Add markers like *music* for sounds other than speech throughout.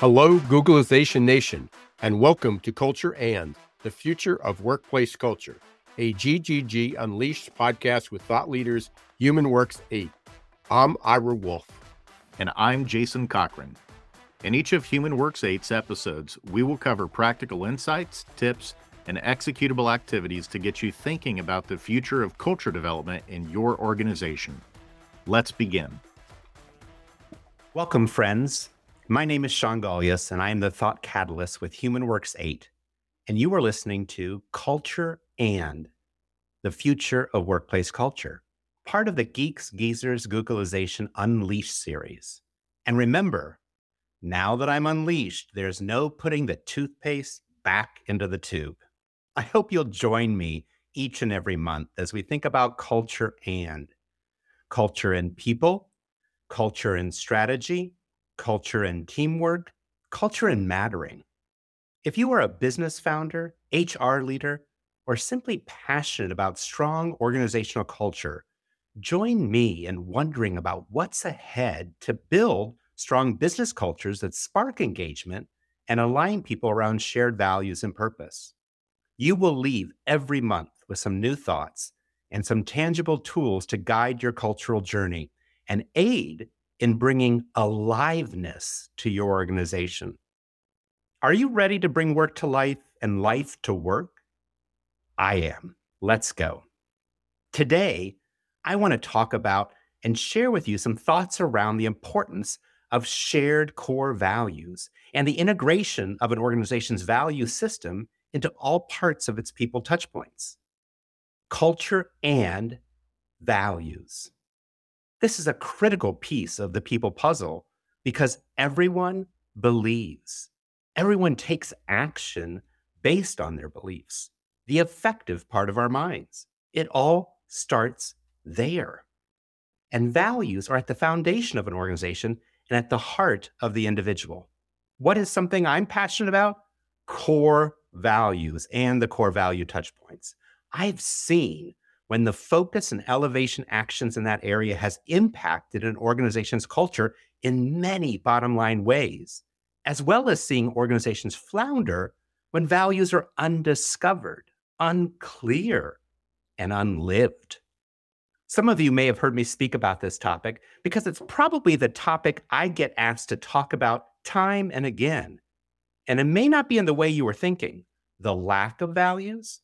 Hello, Googleization Nation, and welcome to Culture and the Future of Workplace Culture, a GGG Unleashed podcast with thought leaders, Human Works 8. I'm Ira Wolf. And I'm Jason Cochran. In each of Human Works 8's episodes, we will cover practical insights, tips, and executable activities to get you thinking about the future of culture development in your organization. Let's begin. Welcome, friends. My name is Shawn Gulyas, and I am the Thought Catalyst with HumanWorks 8. And you are listening to Culture and the Future of Workplace Culture, part of the Geeks, Geezers, Googleization Unleashed series. And remember, now that I'm unleashed, there's no putting the toothpaste back into the tube. I hope you'll join me each and every month as we think about culture and culture and people, culture and strategy, culture and teamwork, culture and mattering. If you are a business founder, HR leader, or simply passionate about strong organizational culture, join me in wondering about what's ahead to build strong business cultures that spark engagement and align people around shared values and purpose. You will leave every month with some new thoughts and some tangible tools to guide your cultural journey and aid in bringing aliveness to your organization. Are you ready to bring work to life and life to work? I am. Let's go. Today, I want to talk about and share with you some thoughts around the importance of shared core values and the integration of an organization's value system into all parts of its people touchpoints. Culture and values. This is a critical piece of the people puzzle because everyone believes. Everyone takes action based on their beliefs, the affective part of our minds. It all starts there. And values are at the foundation of an organization and at the heart of the individual. What is something I'm passionate about? Core values and the core value touchpoints. I've seen when the focus and elevation actions in that area has impacted an organization's culture in many bottom line ways, as well as seeing organizations flounder when values are undiscovered, unclear, and unlived. Some of you may have heard me speak about this topic because it's probably the topic I get asked to talk about time and again. And it may not be in the way you were thinking, the lack of values.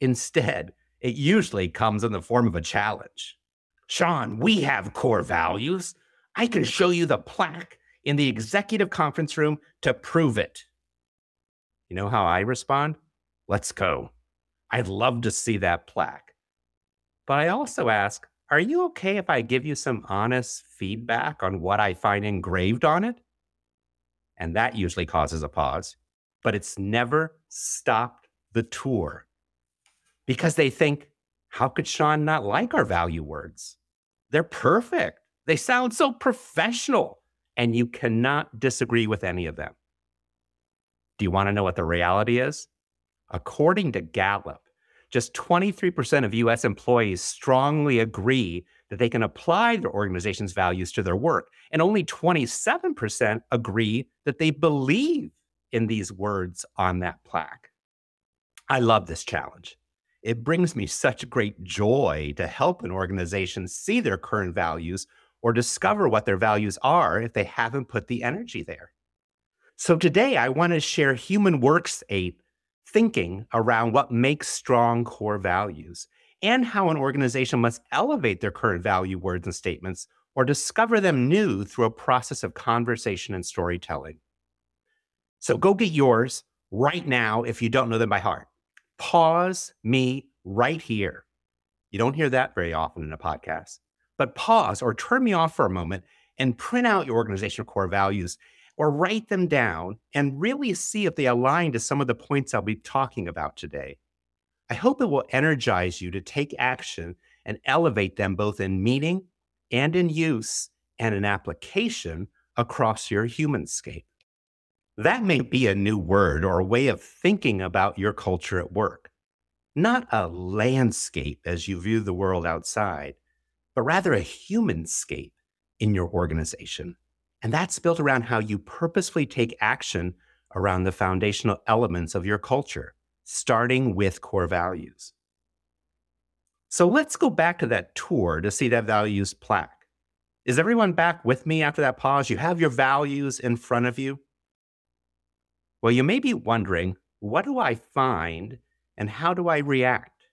Instead, it usually comes in the form of a challenge. Shawn, we have core values. I can show you the plaque in the executive conference room to prove it. You know how I respond? Let's go. I'd love to see that plaque. But I also ask, are you okay if I give you some honest feedback on what I find engraved on it? And that usually causes a pause, but it's never stopped the tour because they think, how could Shawn not like our value words? They're perfect. They sound so professional, and you cannot disagree with any of them. Do you want to know what the reality is? According to Gallup, just 23% of US employees strongly agree that they can apply their organization's values to their work, and only 27% agree that they believe in these words on that plaque. I love this challenge it brings me such great joy to help an organization see their current values or discover what their values are if they haven't put the energy there. So today I want to share Human Works 8 thinking around what makes strong core values and how an organization must elevate their current value words and statements or discover them new through a process of conversation and storytelling. So go get yours right now if you don't know them by heart pause me right here. You don't hear that very often in a podcast, but pause or turn me off for a moment and print out your organizational core values or write them down and really see if they align to some of the points I'll be talking about today. I hope it will energize you to take action and elevate them both in meaning and in use and in application across your humanscape. That may be a new word or a way of thinking about your culture at work. Not a landscape as you view the world outside, but rather a humanscape in your organization. And that's built around how you purposefully take action around the foundational elements of your culture, starting with core values. So let's go back to that tour to see that values plaque. Is everyone back with me after that pause? You have your values in front of you. Well, you may be wondering what do I find and how do I react?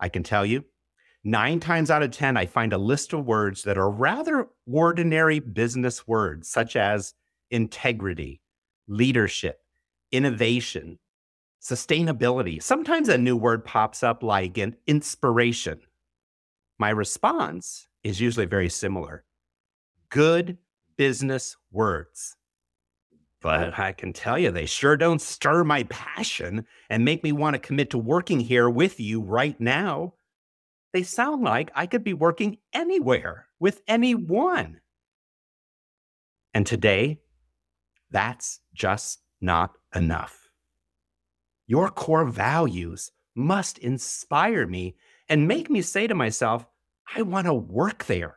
I can tell you, nine times out of 10, I find a list of words that are rather ordinary business words, such as integrity, leadership, innovation, sustainability. Sometimes a new word pops up like an inspiration. My response is usually very similar good business words. But I can tell you, they sure don't stir my passion and make me want to commit to working here with you right now. They sound like I could be working anywhere with anyone. And today, that's just not enough. Your core values must inspire me and make me say to myself, I want to work there.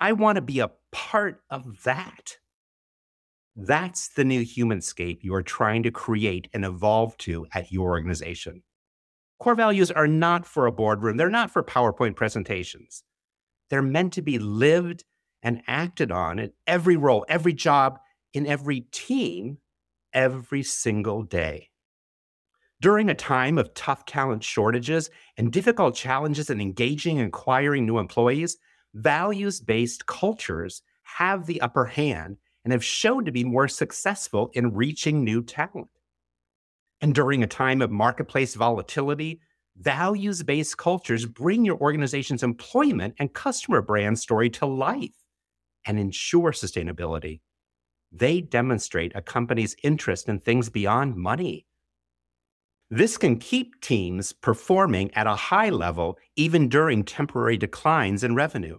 I want to be a part of that. That's the new humanscape you are trying to create and evolve to at your organization. Core values are not for a boardroom, they're not for PowerPoint presentations. They're meant to be lived and acted on in every role, every job, in every team, every single day. During a time of tough talent shortages and difficult challenges in engaging and acquiring new employees, values based cultures have the upper hand and have shown to be more successful in reaching new talent. And during a time of marketplace volatility, values based cultures bring your organization's employment and customer brand story to life and ensure sustainability. They demonstrate a company's interest in things beyond money. This can keep teams performing at a high level even during temporary declines in revenue.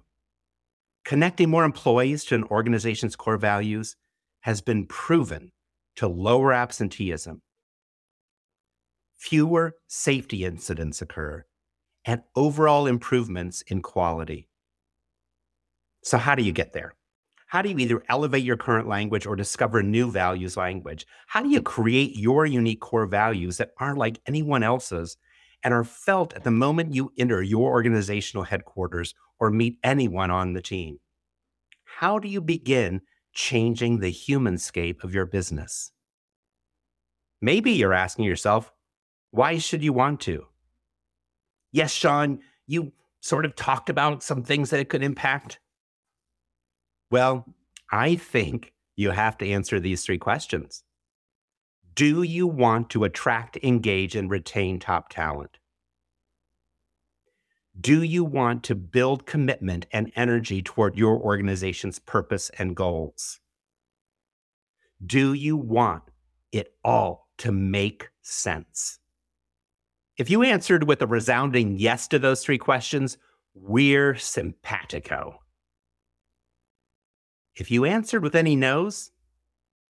Connecting more employees to an organization's core values has been proven to lower absenteeism. Fewer safety incidents occur and overall improvements in quality. So, how do you get there? How do you either elevate your current language or discover new values language? How do you create your unique core values that aren't like anyone else's and are felt at the moment you enter your organizational headquarters or meet anyone on the team. How do you begin changing the humanscape of your business? Maybe you're asking yourself, why should you want to? Yes, Shawn, you sort of talked about some things that it could impact. Well, I think you have to answer these three questions. Do you want to attract, engage, and retain top talent? Do you want to build commitment and energy toward your organization's purpose and goals? Do you want it all to make sense? If you answered with a resounding yes to those three questions, we're simpatico. If you answered with any no's,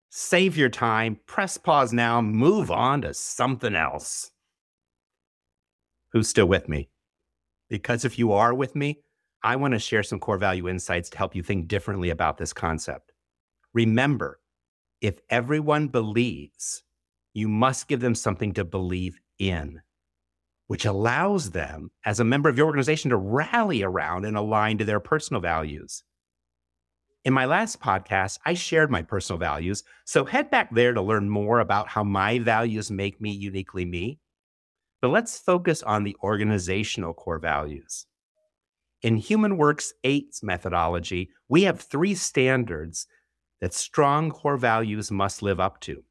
Save your time, press pause now, move on to something else. Who's still with me? Because if you are with me, I want to share some core value insights to help you think differently about this concept. Remember, if everyone believes, you must give them something to believe in, which allows them, as a member of your organization, to rally around and align to their personal values. In my last podcast, I shared my personal values. So head back there to learn more about how my values make me uniquely me. But let's focus on the organizational core values. In HumanWorks 8's methodology, we have three standards that strong core values must live up to.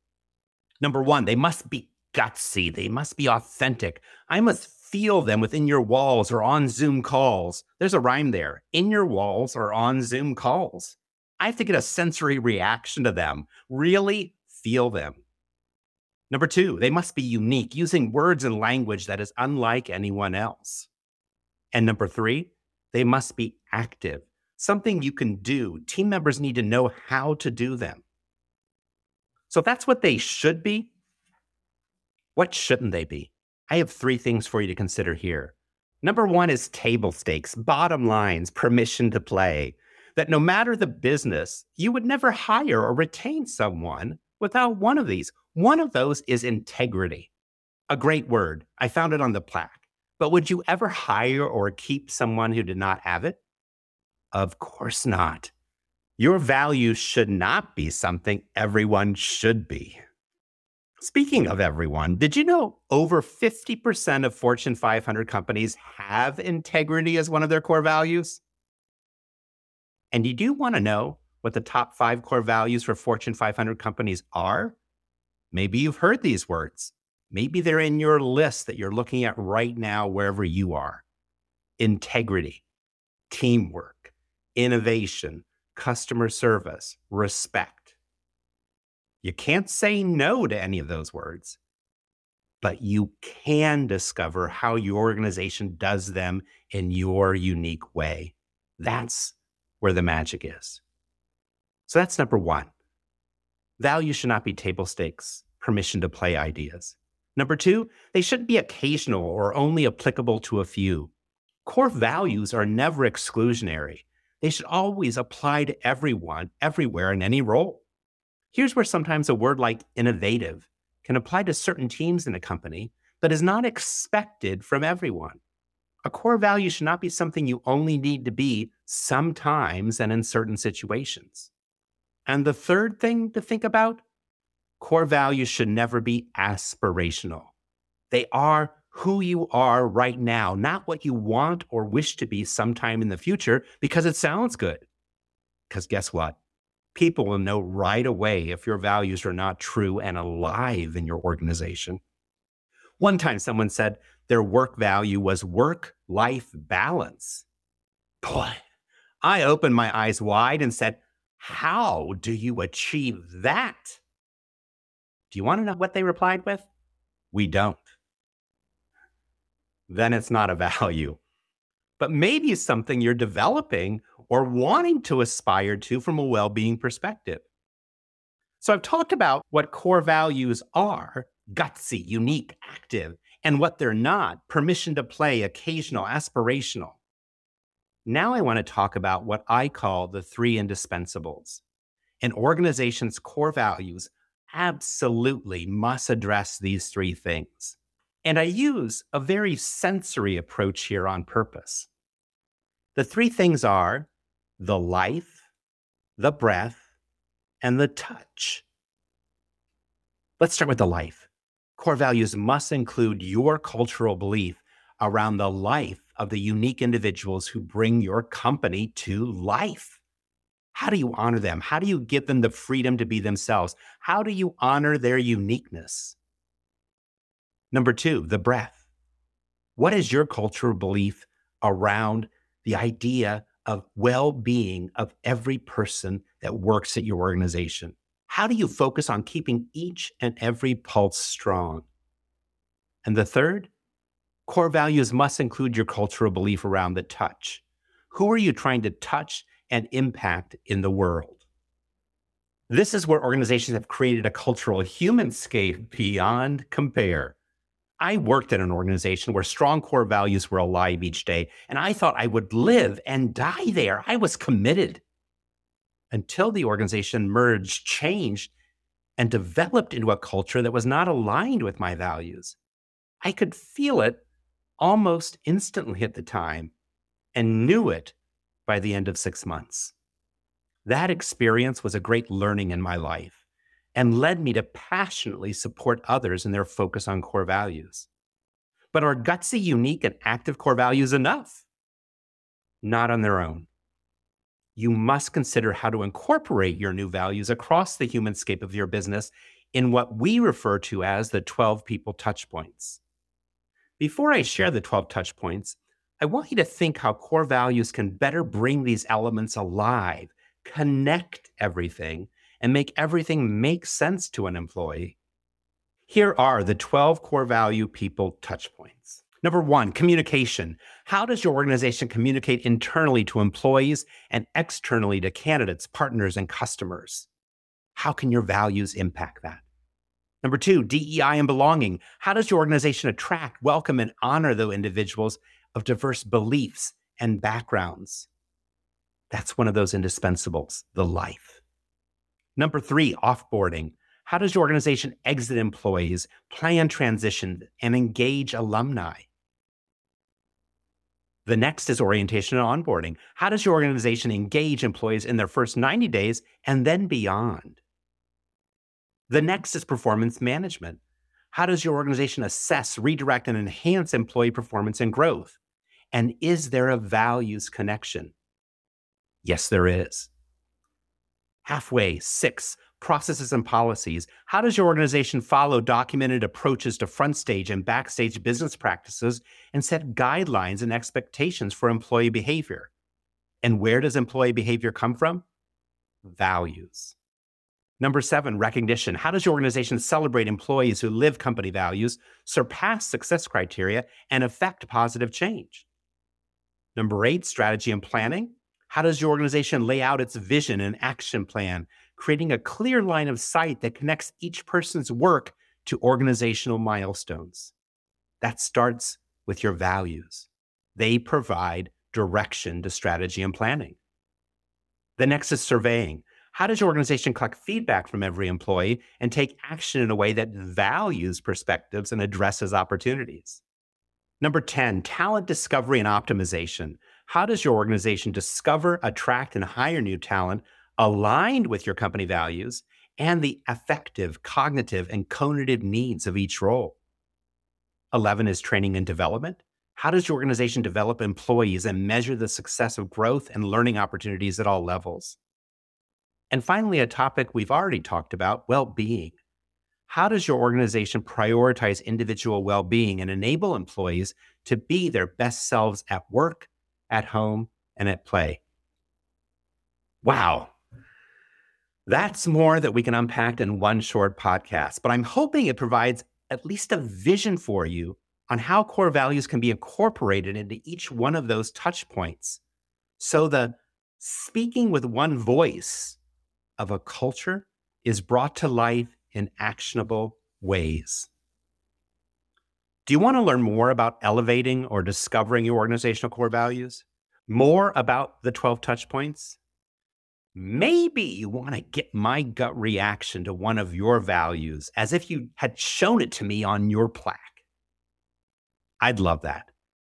Number one, they must be gutsy, they must be authentic. I must feel them within your walls or on Zoom calls. There's a rhyme there in your walls or on Zoom calls. I have to get a sensory reaction to them, really feel them. Number two, they must be unique, using words and language that is unlike anyone else. And number three, they must be active, something you can do. Team members need to know how to do them. So if that's what they should be. What shouldn't they be? I have three things for you to consider here. Number one is table stakes, bottom lines, permission to play. That no matter the business, you would never hire or retain someone without one of these. One of those is integrity. A great word. I found it on the plaque. But would you ever hire or keep someone who did not have it? Of course not. Your value should not be something everyone should be. Speaking of everyone, did you know over 50% of Fortune 500 companies have integrity as one of their core values? And you do want to know what the top five core values for Fortune 500 companies are? Maybe you've heard these words. Maybe they're in your list that you're looking at right now, wherever you are integrity, teamwork, innovation, customer service, respect. You can't say no to any of those words, but you can discover how your organization does them in your unique way. That's where the magic is. So that's number one. Value should not be table stakes, permission to play ideas. Number two, they shouldn't be occasional or only applicable to a few. Core values are never exclusionary. They should always apply to everyone, everywhere, in any role. Here's where sometimes a word like innovative can apply to certain teams in a company, but is not expected from everyone. A core value should not be something you only need to be sometimes and in certain situations. And the third thing to think about core values should never be aspirational. They are who you are right now, not what you want or wish to be sometime in the future because it sounds good. Because guess what? People will know right away if your values are not true and alive in your organization. One time someone said their work value was work life balance. Boy, I opened my eyes wide and said, How do you achieve that? Do you want to know what they replied with? We don't. Then it's not a *laughs* value, but maybe it's something you're developing or wanting to aspire to from a well being perspective. So I've talked about what core values are gutsy, unique, active, and what they're not permission to play, occasional, aspirational. Now I want to talk about what I call the three indispensables. An organization's core values absolutely must address these three things. And I use a very sensory approach here on purpose. The three things are the life, the breath, and the touch. Let's start with the life. Core values must include your cultural belief around the life of the unique individuals who bring your company to life. How do you honor them? How do you give them the freedom to be themselves? How do you honor their uniqueness? Number two, the breath. What is your cultural belief around the idea of well being of every person that works at your organization? How do you focus on keeping each and every pulse strong? And the third, core values must include your cultural belief around the touch. Who are you trying to touch and impact in the world. This is where organizations have created a cultural humanscape beyond compare. I worked at an organization where strong core values were alive each day, and I thought I would live and die there. I was committed until the organization merged, changed, and developed into a culture that was not aligned with my values. I could feel it almost instantly at the time and knew it by the end of six months. That experience was a great learning in my life and led me to passionately support others in their focus on core values. But are gutsy, unique, and active core values enough? Not on their own. You must consider how to incorporate your new values across the human scape of your business in what we refer to as the 12 people touch points. Before I share the 12 touch points, I want you to think how core values can better bring these elements alive, connect everything, and make everything make sense to an employee. Here are the 12 core value people touch points. Number one, communication. How does your organization communicate internally to employees and externally to candidates, partners, and customers? How can your values impact that? Number two, DEI and belonging. How does your organization attract, welcome, and honor those individuals of diverse beliefs and backgrounds. That's one of those indispensables, the life. Number three, offboarding. How does your organization exit employees, plan transition, and engage alumni? The next is orientation and onboarding. How does your organization engage employees in their first 90 days and then beyond? The next is performance management. How does your organization assess, redirect, and enhance employee performance and growth? And is there a values connection? Yes, there is. Halfway, six, processes and policies. How does your organization follow documented approaches to front stage and backstage business practices and set guidelines and expectations for employee behavior? And where does employee behavior come from? Values. Number seven, recognition. How does your organization celebrate employees who live company values, surpass success criteria, and affect positive change? Number eight, strategy and planning. How does your organization lay out its vision and action plan creating a clear line of sight that connects each person's work to organizational milestones. That starts with your values. They provide direction to strategy and planning. The next is surveying. How does your organization collect feedback from every employee and take action in a way that values perspectives and addresses opportunities? Number 10, talent discovery and optimization. How does your organization discover, attract, and hire new talent aligned with your company values and the affective, cognitive, and cognitive needs of each role. 11 is training and development. How does your organization develop employees and measure the success of growth and learning opportunities at all levels? And finally, a topic we've already talked about well being. How does your organization prioritize individual well being and enable employees to be their best selves at work, at home, and at play? Wow, that's more that we can unpack in one short podcast, but I'm hoping it provides at least a vision for you on how core values can be incorporated into each one of those touch points. So the speaking with one voice of a culture is brought to life in actionable ways. Do you want to learn more about elevating or discovering your organizational core values? More about the 12 touch points? Maybe you want to get my gut reaction to one of your values as if you had shown it to me on your plaque. I'd love that.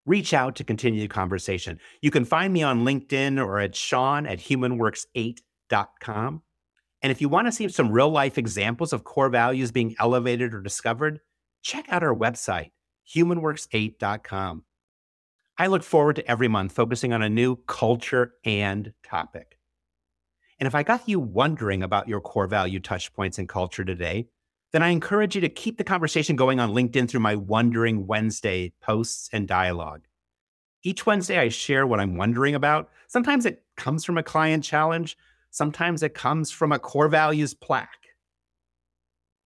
Reach out to continue the conversation. You can find me on LinkedIn or at Shawn at humanworks8.com. And if you want to see some real life examples of core values being elevated or discovered, check out our website, humanworks8.com. I look forward to every month focusing on a new culture and topic. And if I got you wondering about your core value touch points in culture today, then I encourage you to keep the conversation going on LinkedIn through my Wondering Wednesday posts and dialogue. Each Wednesday, I share what I'm wondering about. Sometimes it comes from a client challenge, sometimes it comes from a core values plaque.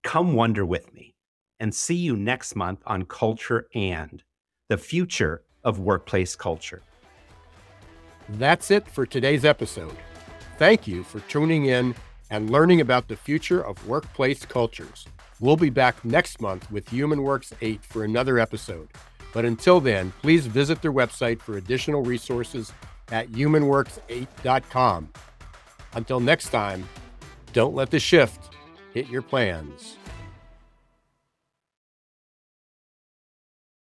Come wonder with me and see you next month on Culture and the future of workplace culture. That's it for today's episode. Thank you for tuning in and learning about the future of workplace cultures. We'll be back next month with HumanWorks 8 for another episode. But until then, please visit their website for additional resources at humanworks8.com. Until next time, don't let the shift hit your plans.